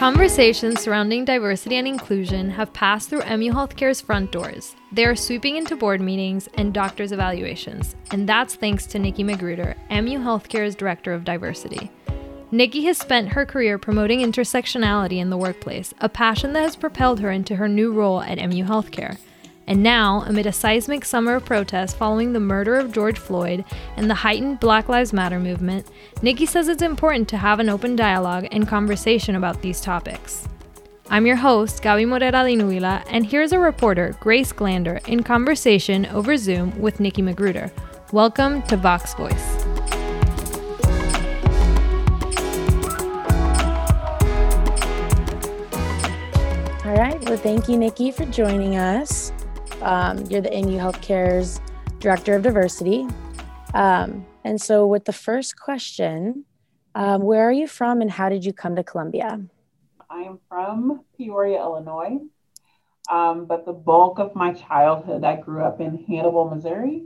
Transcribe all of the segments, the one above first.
Conversations surrounding diversity and inclusion have passed through MU Healthcare's front doors. They are sweeping into board meetings and doctors' evaluations, and that's thanks to Nikki McGruder, MU Healthcare's Director of Diversity. Nikki has spent her career promoting intersectionality in the workplace, a passion that has propelled her into her new role at MU Healthcare. And now, amid a seismic summer of protests following the murder of George Floyd and the heightened Black Lives Matter movement, Nikki says it's important to have an open dialogue and conversation about these topics. I'm your host, Gabi Morera Dinuila, and here's a reporter, Grace Glander, in conversation over Zoom with Nikki McGruder. Welcome to Vox Voice. All right. Well, thank you, Nikki, for joining us. Um, you're the MU Healthcare's Director of Diversity. Um, and so, with the first question, um, where are you from and how did you come to Columbia? I am from Peoria, Illinois, um, but the bulk of my childhood, I grew up in Hannibal, Missouri.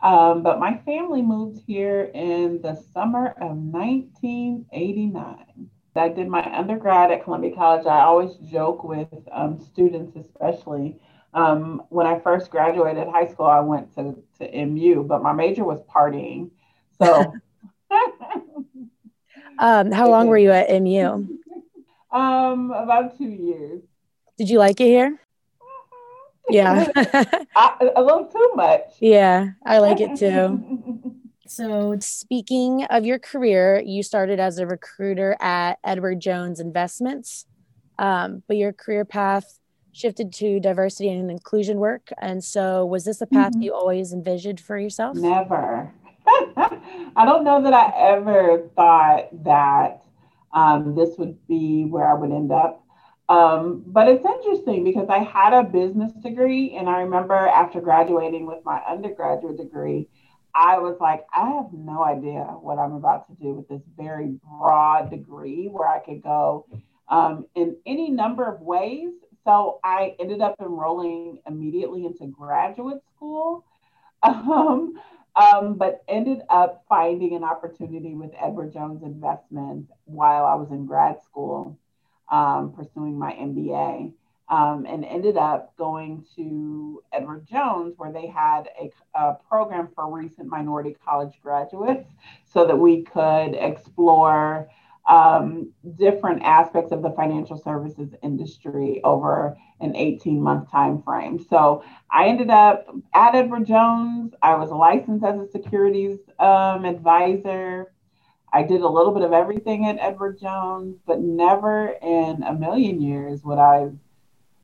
Um, but my family moved here in the summer of 1989. I did my undergrad at Columbia College. I always joke with um, students, especially um, when I first graduated high school, I went to, to MU, but my major was partying. So, um, how long were you at MU? Um, about two years. Did you like it here? Yeah. I, a little too much. Yeah, I like it too. so, speaking of your career, you started as a recruiter at Edward Jones Investments, um, but your career path shifted to diversity and inclusion work. And so, was this a path mm-hmm. you always envisioned for yourself? Never. I don't know that I ever thought that um, this would be where I would end up. Um, but it's interesting because I had a business degree, and I remember after graduating with my undergraduate degree, I was like, I have no idea what I'm about to do with this very broad degree where I could go um, in any number of ways so I ended up enrolling immediately into graduate school, um, um, but ended up finding an opportunity with Edward Jones Investments while I was in grad school um, pursuing my MBA. Um, and ended up going to Edward Jones, where they had a, a, program for recent minority college graduates so that we could explore um, different aspects of the financial services industry over an 18 month time frame. So I ended up at Edward Jones. I was licensed as a securities um, advisor. I did a little bit of everything at Edward Jones, but never in a million years would I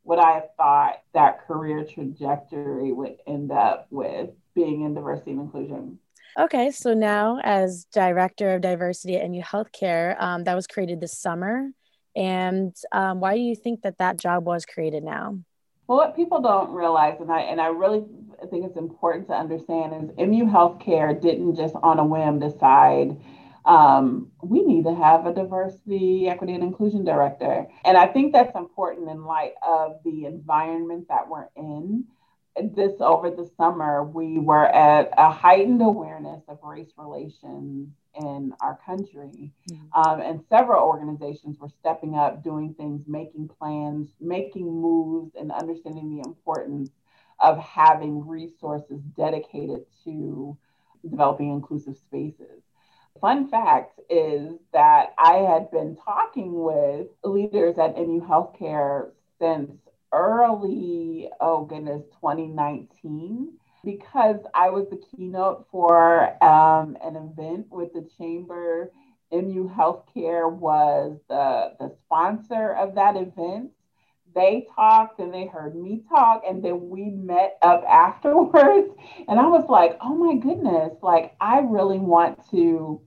would I have thought that career trajectory would end up with being in diversity and inclusion. Okay, so now as director of diversity at MU Healthcare, um, that was created this summer. And um, why do you think that that job was created now? Well, what people don't realize, and I and I really think it's important to understand, is MU Healthcare didn't just on a whim decide um, we need to have a diversity, equity, and inclusion director. And I think that's important in light of the environment that we're in this over the summer, we were at a heightened awareness of race relations in our country. Mm-hmm. Um, and several organizations were stepping up, doing things, making plans, making moves, and understanding the importance of having resources dedicated to developing inclusive spaces. Fun fact is that I had been talking with leaders at MU Healthcare since early, oh goodness, 2019 because I was the keynote for um, an event with the chamber. MU Healthcare was the, the sponsor of that event. They talked and they heard me talk, and then we met up afterwards. And I was like, oh my goodness, like I really want to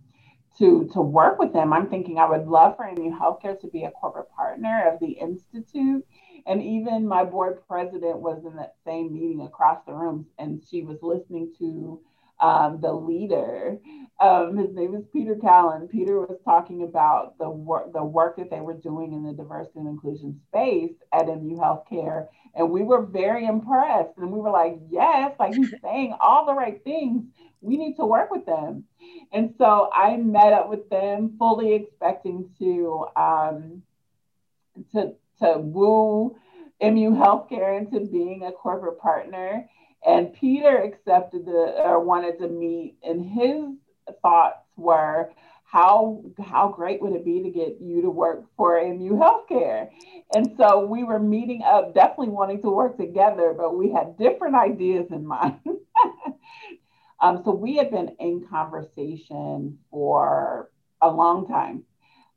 to to work with them. I'm thinking I would love for MU Healthcare to be a corporate partner of the Institute and even my board president was in that same meeting across the room, and she was listening to um, the leader. Um, his name is Peter Callan. Peter was talking about the work the work that they were doing in the diversity and inclusion space at MU Healthcare, and we were very impressed. And we were like, "Yes, like he's saying all the right things. We need to work with them." And so I met up with them, fully expecting to. Um, to to woo MU Healthcare into being a corporate partner. And Peter accepted the or wanted to meet, and his thoughts were, how how great would it be to get you to work for MU Healthcare? And so we were meeting up, definitely wanting to work together, but we had different ideas in mind. um, so we had been in conversation for a long time,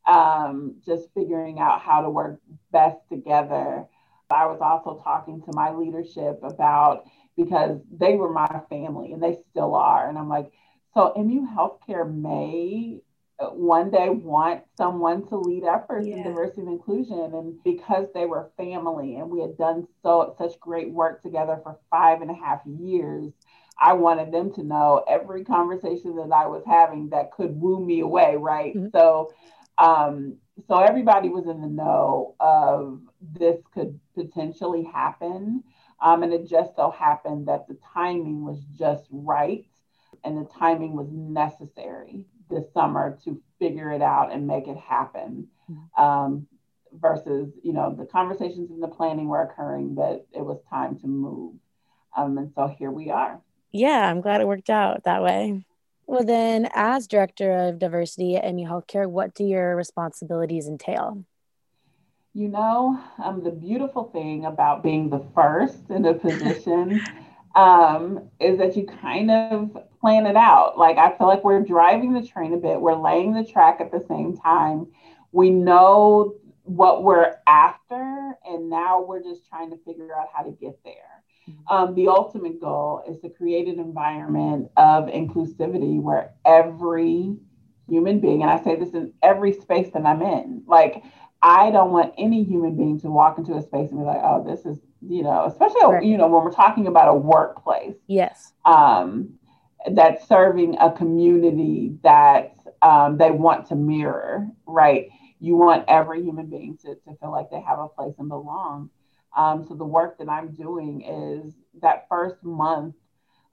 um, just figuring out how to work best together. I was also talking to my leadership about because they were my family and they still are. And I'm like, so MU Healthcare may uh, one day want someone to lead efforts yeah. in diversity and inclusion. And because they were family and we had done so such great work together for five and a half years, I wanted them to know every conversation that I was having that could woo me away, right? Mm-hmm. So um, so everybody was in the know of this could potentially happen. Um, and it just so happened that the timing was just right and the timing was necessary this summer to figure it out and make it happen. Mm-hmm. Um, versus, you know, the conversations and the planning were occurring, but it was time to move. Um, and so here we are. Yeah, I'm glad it worked out that way. Well, then, as director of diversity at MU Healthcare, what do your responsibilities entail? You know, um, the beautiful thing about being the first in a position um, is that you kind of plan it out. Like, I feel like we're driving the train a bit, we're laying the track at the same time. We know what we're after, and now we're just trying to figure out how to get there. Um, the ultimate goal is to create an environment of inclusivity where every human being, and I say this in every space that I'm in, like I don't want any human being to walk into a space and be like, oh, this is, you know, especially, right. you know, when we're talking about a workplace. Yes. Um, that's serving a community that um, they want to mirror, right? You want every human being to, to feel like they have a place and belong. Um, so the work that I'm doing is that first month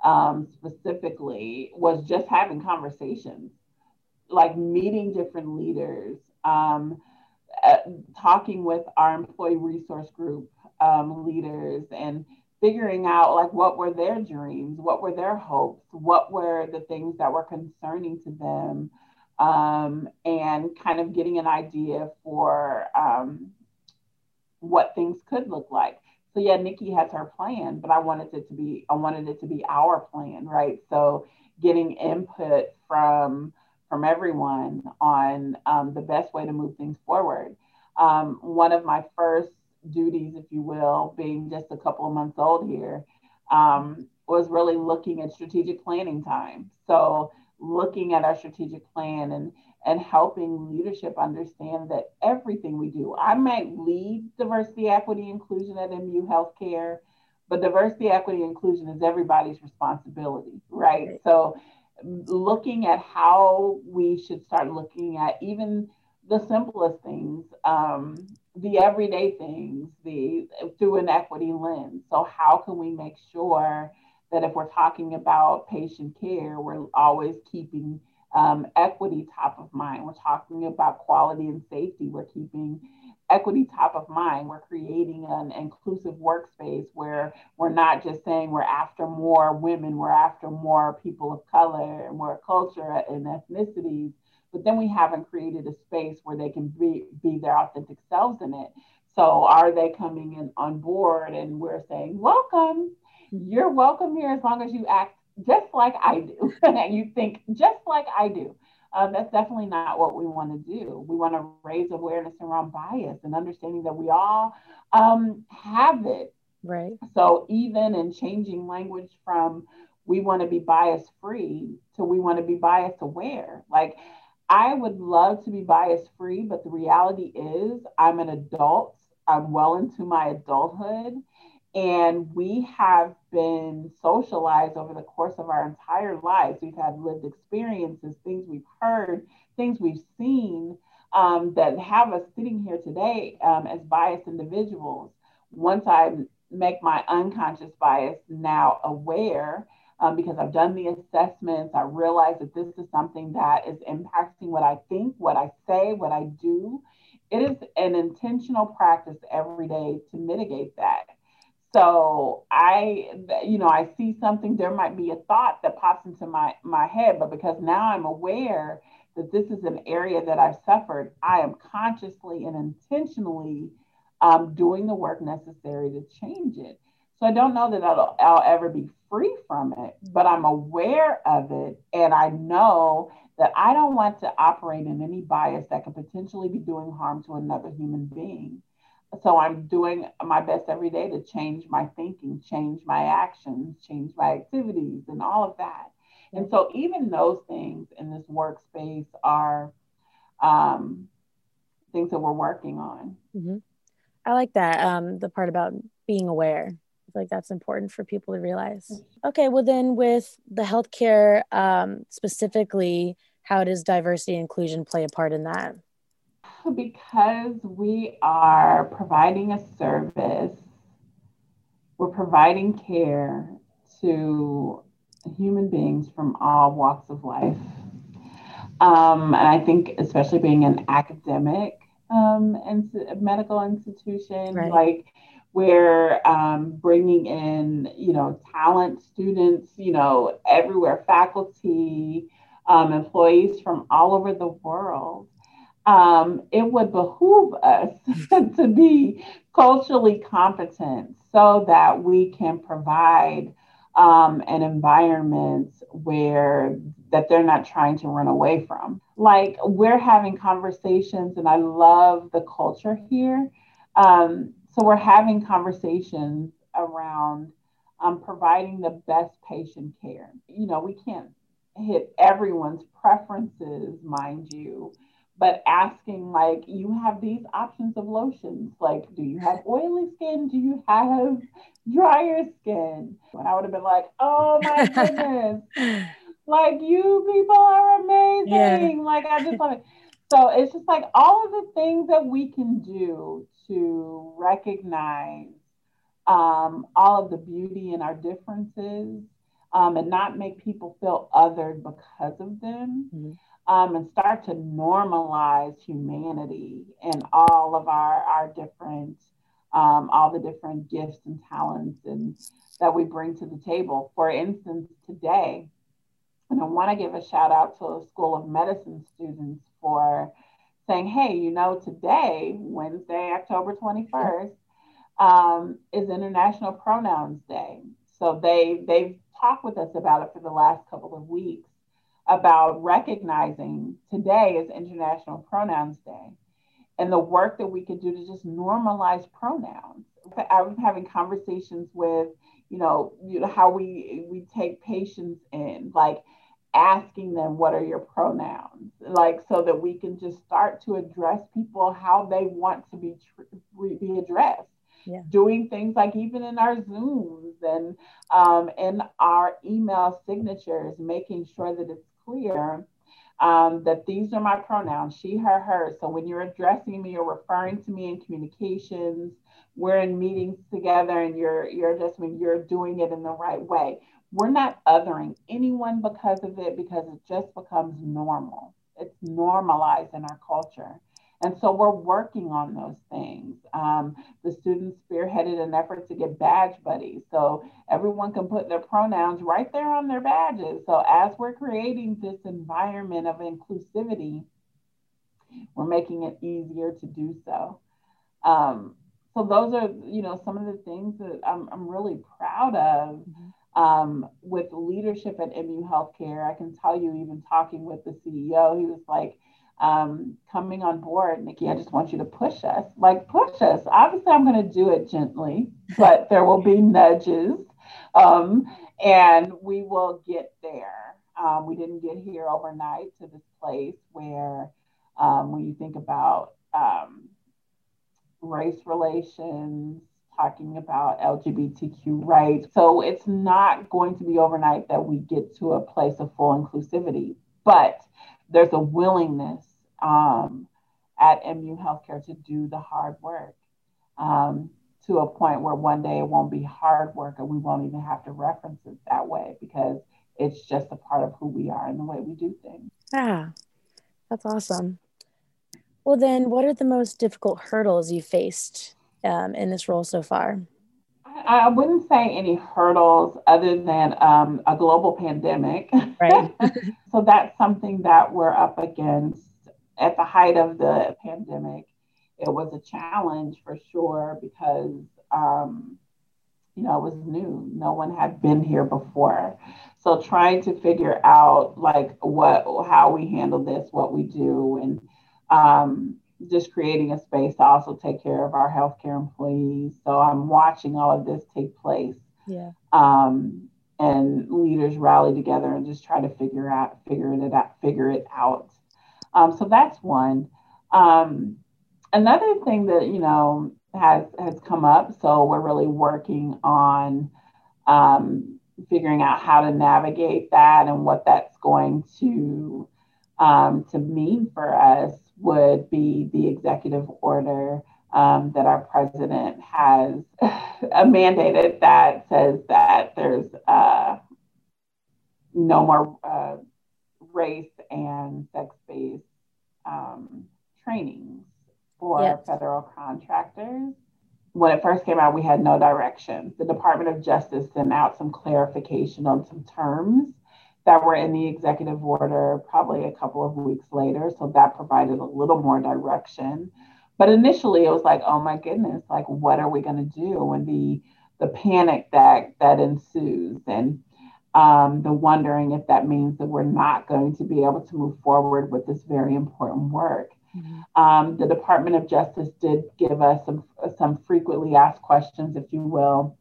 um, specifically was just having conversations, like meeting different leaders, um, uh, talking with our employee resource group um, leaders, and figuring out like what were their dreams, what were their hopes, what were the things that were concerning to them, um, and kind of getting an idea for um, what things could look like. So yeah, Nikki has her plan, but I wanted it to be I wanted it to be our plan, right? So getting input from from everyone on um, the best way to move things forward. Um, one of my first duties, if you will, being just a couple of months old here, um, was really looking at strategic planning time. So looking at our strategic plan and and helping leadership understand that everything we do, I might lead diversity, equity, inclusion at MU Healthcare, but diversity, equity, inclusion is everybody's responsibility, right? right? So, looking at how we should start looking at even the simplest things, um, the everyday things, the through an equity lens. So, how can we make sure that if we're talking about patient care, we're always keeping um, equity top of mind. We're talking about quality and safety. We're keeping equity top of mind. We're creating an inclusive workspace where we're not just saying we're after more women, we're after more people of color and more culture and ethnicities, but then we haven't created a space where they can be, be their authentic selves in it. So are they coming in on board and we're saying, welcome, you're welcome here as long as you act just like I do, and you think just like I do. Um, that's definitely not what we want to do. We want to raise awareness around bias and understanding that we all um, have it. Right. So even in changing language from we want to be bias free to we want to be bias aware. Like I would love to be bias free, but the reality is I'm an adult. I'm well into my adulthood and we have been socialized over the course of our entire lives. We've had lived experiences, things we've heard, things we've seen um, that have us sitting here today um, as biased individuals. Once I make my unconscious bias now aware, um, because I've done the assessments, I realize that this is something that is impacting what I think, what I say, what I do it is an intentional practice every day to mitigate that. So I, you know, I see something, there might be a thought that pops into my, my head, but because now I'm aware that this is an area that I've suffered, I am consciously and intentionally um, doing the work necessary to change it. So I don't know that I'll, I'll ever be free from it, but I'm aware of it. And I know that I don't want to operate in any bias that could potentially be doing harm to another human being. So I'm doing my best every day to change my thinking, change my actions, change my activities, and all of that. And so even those things in this workspace are um, things that we're working on. Mm-hmm. I like that. Um, the part about being aware. Like that's important for people to realize. Okay, well then with the healthcare um, specifically, how does diversity and inclusion play a part in that? Because we are providing a service, we're providing care to human beings from all walks of life. Um, and I think, especially being an academic um, and medical institution, right. like we're um, bringing in, you know, talent students, you know, everywhere, faculty, um, employees from all over the world. Um, it would behoove us to be culturally competent so that we can provide um, an environment where that they're not trying to run away from. Like we're having conversations, and I love the culture here. Um, so we're having conversations around um, providing the best patient care. You know, we can't hit everyone's preferences, mind you, but asking like you have these options of lotions like do you have oily skin? Do you have drier skin? And i would have been like oh my goodness. Like you people are amazing. Yeah. like i just love it so it's just like all of the things that we can do to recognize um, all of the beauty in our differences um, and not make people feel othered because of them. Mm-hmm um, and start to normalize humanity and all of our, our different, um, all the different gifts and talents and that we bring to the table. For instance, today, and I want to give a shout out to the School of Medicine students for saying, hey, you know, today, Wednesday, October 21st, um, is International Pronouns Day. So they they've talked with us about it for the last couple of weeks about recognizing today is International Pronouns Day and the work that we could do to just normalize pronouns. I was having conversations with, you know, you know how we we take patients in, like asking them what are your pronouns, like so that we can just start to address people how they want to be be addressed yeah. doing things like even in our Zooms and um, in our email signatures, making sure that it's clear um, that these are my pronouns she, her, her. So when you're addressing me or referring to me in communications, we're in meetings together and you're you're just when you're doing it in the right way. We're not othering anyone because of it because it just becomes normal. It's normalized in our culture. And so we're working on those things. Um, the students spearheaded an effort to get badge buddies. So everyone can put their pronouns right there on their badges. So as we're creating this environment of inclusivity, we're making it easier to do so. Um, so those are, you know, some of the things that I'm, I'm really proud of. Um, with leadership at MU Healthcare, I can tell you, even talking with the CEO, he was like, um, coming on board, Nikki, I just want you to push us. Like, push us. Obviously, I'm going to do it gently, but there will be nudges um, and we will get there. Um, we didn't get here overnight to this place where, um, when you think about um, race relations, talking about LGBTQ rights. So it's not going to be overnight that we get to a place of full inclusivity, but there's a willingness um, at MU Healthcare to do the hard work um, to a point where one day it won't be hard work and we won't even have to reference it that way because it's just a part of who we are and the way we do things. Yeah, that's awesome. Well, then, what are the most difficult hurdles you faced um, in this role so far? I wouldn't say any hurdles other than um, a global pandemic. Right. so that's something that we're up against. At the height of the pandemic, it was a challenge for sure because, um, you know, it was new. No one had been here before. So trying to figure out like what, how we handle this, what we do, and um, just creating a space to also take care of our healthcare employees. So I'm watching all of this take place. Yeah. Um, and leaders rally together and just try to figure out, figure it out, figure it out. Um, so that's one. Um, another thing that you know has has come up. So we're really working on um, figuring out how to navigate that and what that's going to um, to mean for us would be the executive order um, that our president has mandated that says that there's uh, no more uh, race and sex based um, trainings for federal contractors. When it first came out, we had no direction. The Department of Justice sent out some clarification on some terms that were in the executive order probably a couple of weeks later. So that provided a little more direction. But initially it was like, oh my goodness, like what are we going to do? And the the panic that that ensues and um, the wondering if that means that we're not going to be able to move forward with this very important work. Mm-hmm. Um, the Department of Justice did give us some, some frequently asked questions, if you will,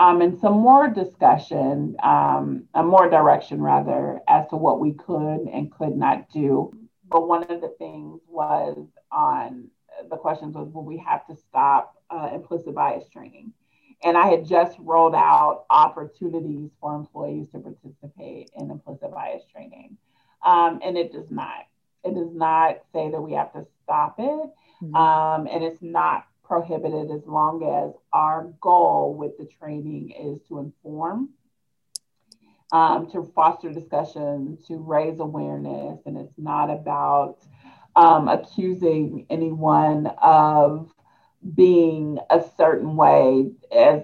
um, and some more discussion, um, a more direction rather, as to what we could and could not do. But one of the things was on the questions was will we have to stop uh, implicit bias training? And I had just rolled out opportunities for employees to participate in implicit bias training. Um, and it does not. It does not say that we have to stop it. Mm-hmm. Um, and it's not prohibited as long as our goal with the training is to inform, um, to foster discussion, to raise awareness, and it's not about um, accusing anyone of being a certain way as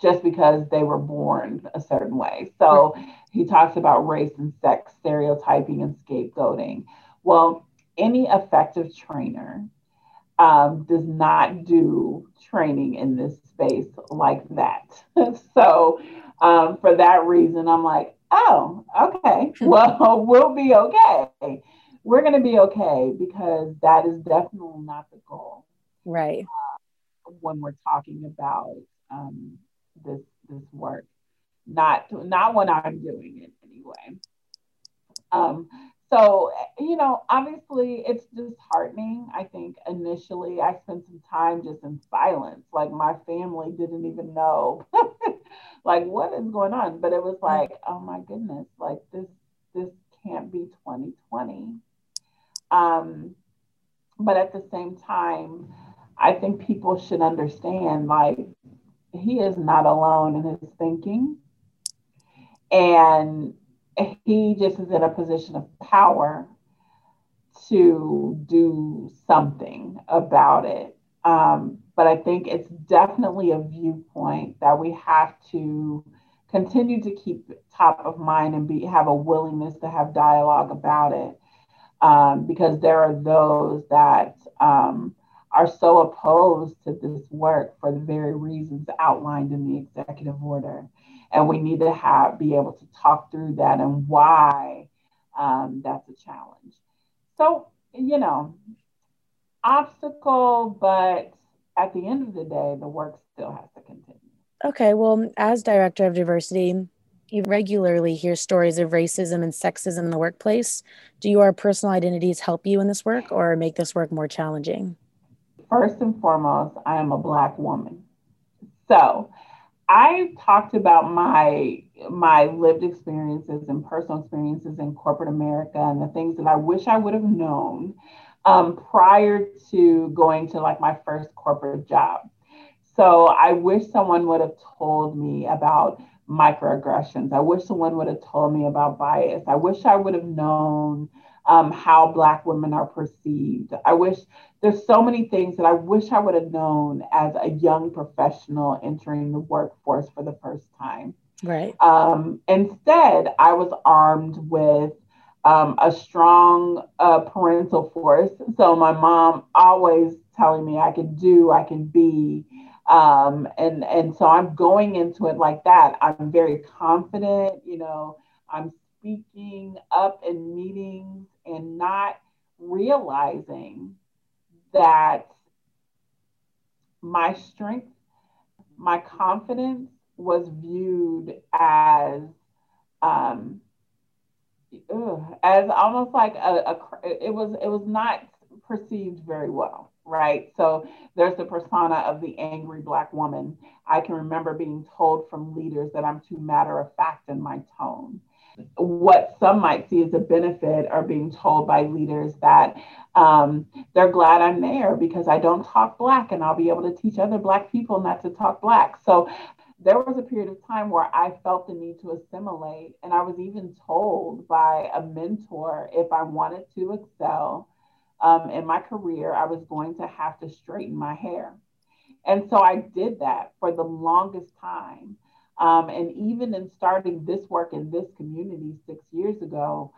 just because they were born a certain way. So he talks about race and sex stereotyping and scapegoating. Well, any effective trainer um, does not do training in this space like that. so, um, for that reason, I'm like, oh, okay, well, we'll be okay. We're going to be okay because that is definitely not the goal. Right. Uh, when we're talking about um, this this work, not not when I'm doing it anyway. Um, so you know obviously it's disheartening i think initially i spent some time just in silence like my family didn't even know like what is going on but it was like oh my goodness like this this can't be 2020 um but at the same time i think people should understand like he is not alone in his thinking. And he just is in a position of power to do something about it. Um, but I think it's definitely a viewpoint that we have to continue to keep top of mind and be have a willingness to have dialogue about it. Um, because there are those that um, are so opposed to this work for the very reasons outlined in the executive order and we need to have be able to talk through that and why um, that's a challenge. So you know obstacle but at the end of the day the work still has to continue. Okay well as director of diversity you regularly hear stories of racism and sexism in the workplace. Do your personal identities help you in this work or make this work more challenging? First and foremost i am a black woman. So I talked about my my lived experiences and personal experiences in corporate America and the things that I wish I would have known um, prior to going to like my first corporate job. So I wish someone would have told me about microaggressions. I wish someone would have told me about bias. I wish I would have known um, how Black women are perceived. I wish there's so many things that I wish I would have known as a young professional entering the workforce for the first time. Right. Um, instead, I was armed with um, a strong uh, parental force. So my mom always telling me I can do, I can be. Um, and and so I'm going into it like that. I'm very confident. You know, I'm speaking up in meetings and not realizing that my strength, my confidence was viewed as um, ugh, as almost like a, a it was it was not perceived very well right? So there's the persona of the angry black woman. I can remember being told from leaders that i'm too matter of fact in my tone what some might see as a benefit are being told by leaders that um, they're glad I'm there because I don't talk Black and I'll be able to teach other Black people not to talk Black. So there was a period of time where I felt the need to assimilate. And I was even told by a mentor if I wanted to excel um, in my career, I was going to have to straighten my hair. And so I did that for the longest time. Um, and even in starting this work in this community six years ago,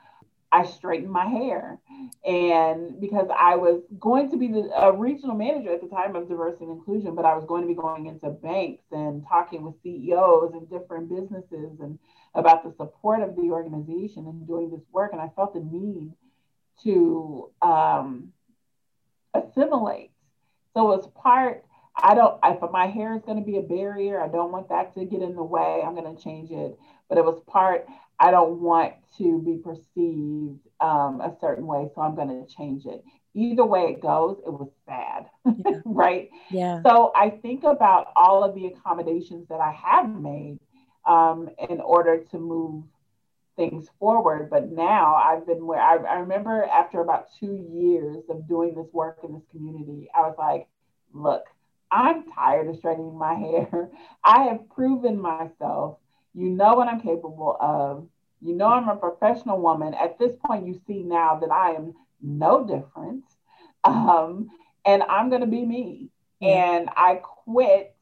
I straightened my hair. And because I was going to be the a regional manager at the time of diversity and inclusion, but I was going to be going into banks and talking with CEOs and different businesses and about the support of the organization and doing this work. And I felt the need to um, assimilate. So as part I don't, if my hair is going to be a barrier, I don't want that to get in the way. I'm going to change it. But it was part, I don't want to be perceived um, a certain way. So I'm going to change it. Either way it goes, it was sad. Yeah. right. Yeah. So I think about all of the accommodations that I have made um, in order to move things forward. But now I've been where I, I remember after about two years of doing this work in this community, I was like, look, I'm tired of straightening my hair. I have proven myself. You know what I'm capable of. You know I'm a professional woman. At this point, you see now that I am no different. Um, and I'm going to be me. And I quit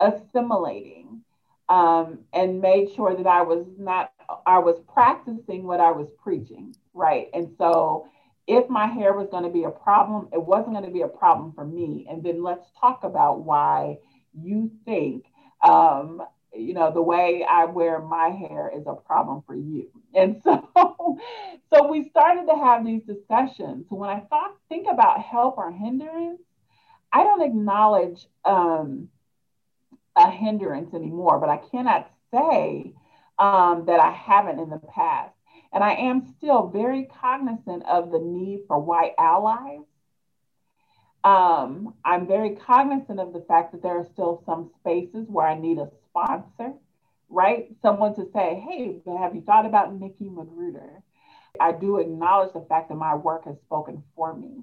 assimilating um, and made sure that I was not, I was practicing what I was preaching. Right. And so if my hair was going to be a problem, it wasn't going to be a problem for me. And then let's talk about why you think, um, you know, the way I wear my hair is a problem for you. And so, so we started to have these discussions. When I thought, think about help or hindrance, I don't acknowledge um, a hindrance anymore, but I cannot say um, that I haven't in the past. And I am still very cognizant of the need for white allies. Um, I'm very cognizant of the fact that there are still some spaces where I need a sponsor, right? Someone to say, hey, have you thought about Nikki McGruder? I do acknowledge the fact that my work has spoken for me.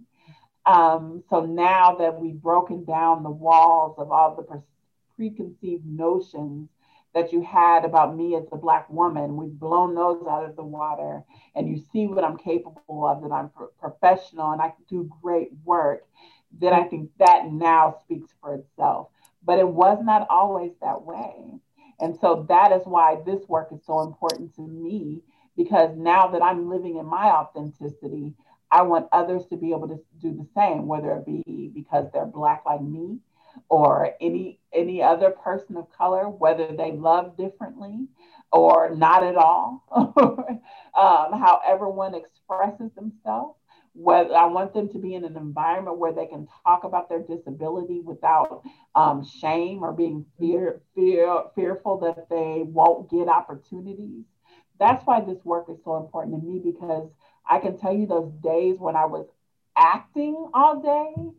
Um, so now that we've broken down the walls of all the preconceived notions that you had about me as a Black woman. We've blown those out of the water, and you see what I'm capable of, that I'm pro- professional and I can do great work. Then I think that now speaks for itself. But it was not always that way. And so that is why this work is so important to me, because now that I'm living in my authenticity, I want others to be able to do the same, whether it be because they're Black like me or any any other person of color, whether they love differently or not at all, um, however one expresses themselves. Whether I want them to be in an environment where they can talk about their disability without um, shame or being fear, fear, fearful that they won't get opportunities. That's why this work is so important to me because I can tell you those days when I was acting all day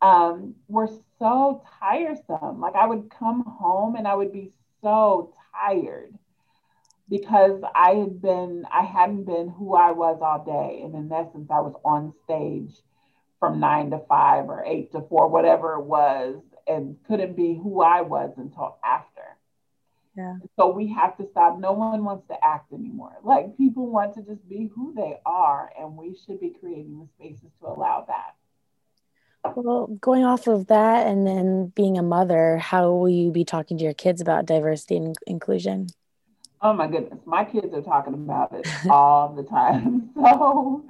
um, were so tiresome. Like I would come home and I would be so tired because I had been, I hadn't been who I was all day. And in essence, I was on stage from nine to five or eight to four, whatever it was, and couldn't be who I was until after. Yeah. So we have to stop. No one wants to act anymore. Like people want to just be who they are, and we should be creating the spaces to allow that. Well, going off of that and then being a mother, how will you be talking to your kids about diversity and inclusion? Oh my goodness, my kids are talking about it all the time. So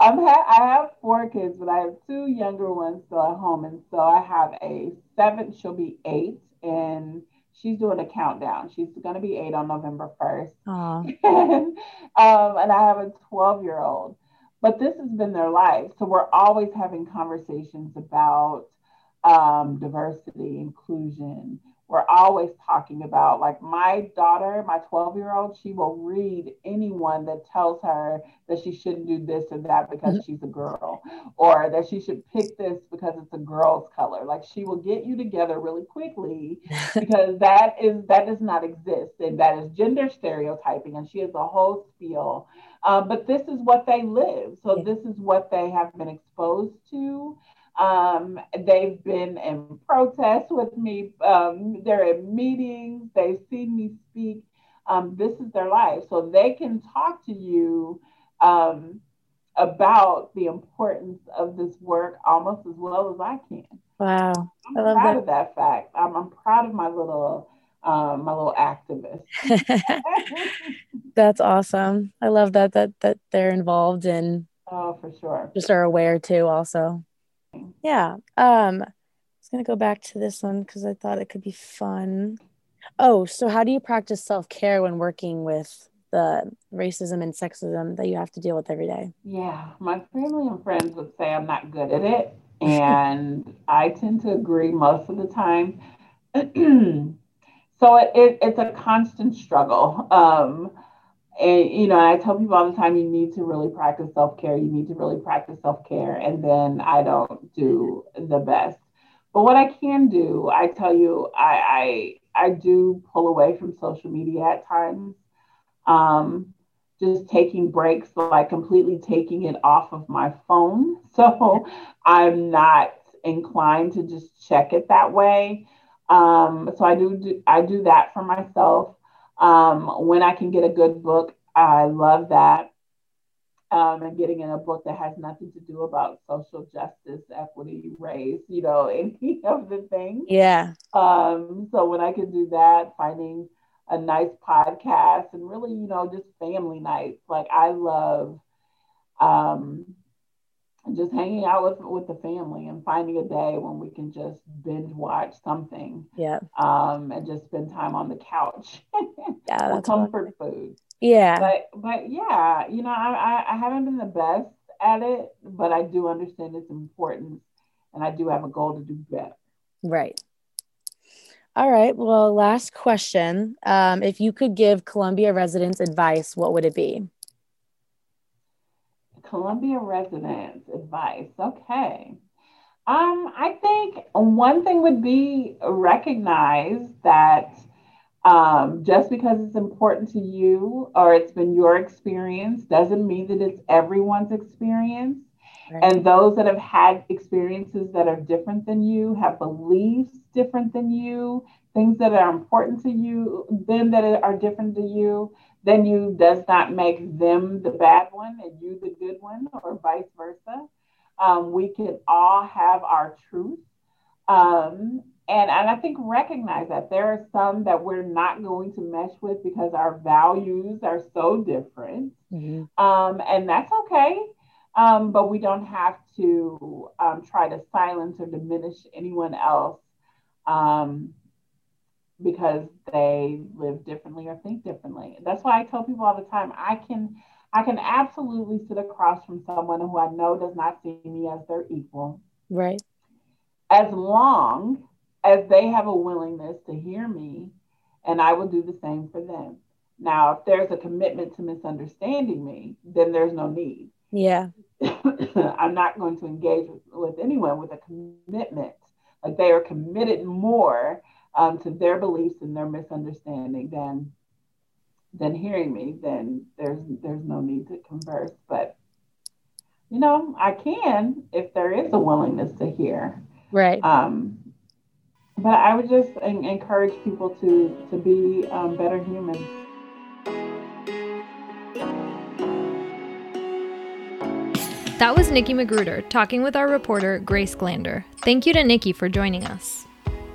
I'm ha- I have four kids, but I have two younger ones still at home, and so I have a seven. She'll be eight, and she's doing a countdown. She's going to be eight on November first, and, um, and I have a twelve year old. But this has been their life, so we're always having conversations about um, diversity, inclusion, we're always talking about like my daughter my 12 year old she will read anyone that tells her that she shouldn't do this or that because mm-hmm. she's a girl or that she should pick this because it's a girl's color. Like she will get you together really quickly because that is that does not exist and that is gender stereotyping and she has a whole spiel. Um, but this is what they live so this is what they have been exposed to um, they've been in protest with me. Um, they're in meetings. They've seen me speak. Um, this is their life. So they can talk to you um, about the importance of this work almost as well as I can. Wow. I'm I proud that. of that fact. I'm, I'm proud of my little um, my little activist. That's awesome. I love that that that they're involved in. Oh, for sure. Just are aware too, also. Yeah. Um, I was gonna go back to this one because I thought it could be fun. Oh, so how do you practice self care when working with the racism and sexism that you have to deal with every day? Yeah, my family and friends would say I'm not good at it, and I tend to agree most of the time. so it, it, it's a constant struggle. Um, and you know, I tell people all the time, you need to really practice self care. You need to really practice self care, and then I don't do the best. But what I can do, I tell you, I I, I do pull away from social media at times. Um, just taking breaks, like completely taking it off of my phone. So I'm not inclined to just check it that way. Um, so I do, do I do that for myself. Um, when I can get a good book, I love that. Um, and getting in a book that has nothing to do about social justice, equity, race, you know, any of the things. Yeah. Um, so when I can do that, finding a nice podcast and really, you know, just family nights. Like I love um, just hanging out with with the family and finding a day when we can just binge watch something. Yeah. Um, and just spend time on the couch. yeah, that's comfort food. Yeah. But but yeah, you know, I, I I haven't been the best at it, but I do understand its importance, and I do have a goal to do better. Right. All right. Well, last question. Um, if you could give Columbia residents advice, what would it be? Columbia residents advice. Okay. Um, I think one thing would be recognize that um, just because it's important to you or it's been your experience doesn't mean that it's everyone's experience. Right. And those that have had experiences that are different than you, have beliefs different than you, things that are important to you, them that are different to you, then you does not make them the bad one and you the good one, or vice versa. Um, we can all have our truth. Um, and, and I think recognize that there are some that we're not going to mesh with because our values are so different. Mm-hmm. Um, and that's okay. Um, but we don't have to um, try to silence or diminish anyone else um, because they live differently or think differently. That's why I tell people all the time I can I can absolutely sit across from someone who I know does not see me as their equal. Right. As long as they have a willingness to hear me, and I will do the same for them. Now, if there's a commitment to misunderstanding me, then there's no need. Yeah. I'm not going to engage with, with anyone with a commitment. Like they are committed more um, to their beliefs and their misunderstanding than than hearing me, then there's there's no need to converse. But you know, I can if there is a willingness to hear. Right. Um, but I would just encourage people to to be um, better humans. That was Nikki McGruder talking with our reporter Grace Glander. Thank you to Nikki for joining us.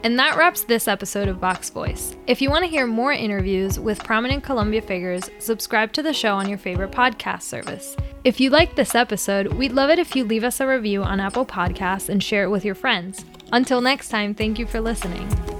And that wraps this episode of Vox Voice. If you want to hear more interviews with prominent Columbia figures, subscribe to the show on your favorite podcast service. If you liked this episode, we'd love it if you leave us a review on Apple Podcasts and share it with your friends. Until next time, thank you for listening.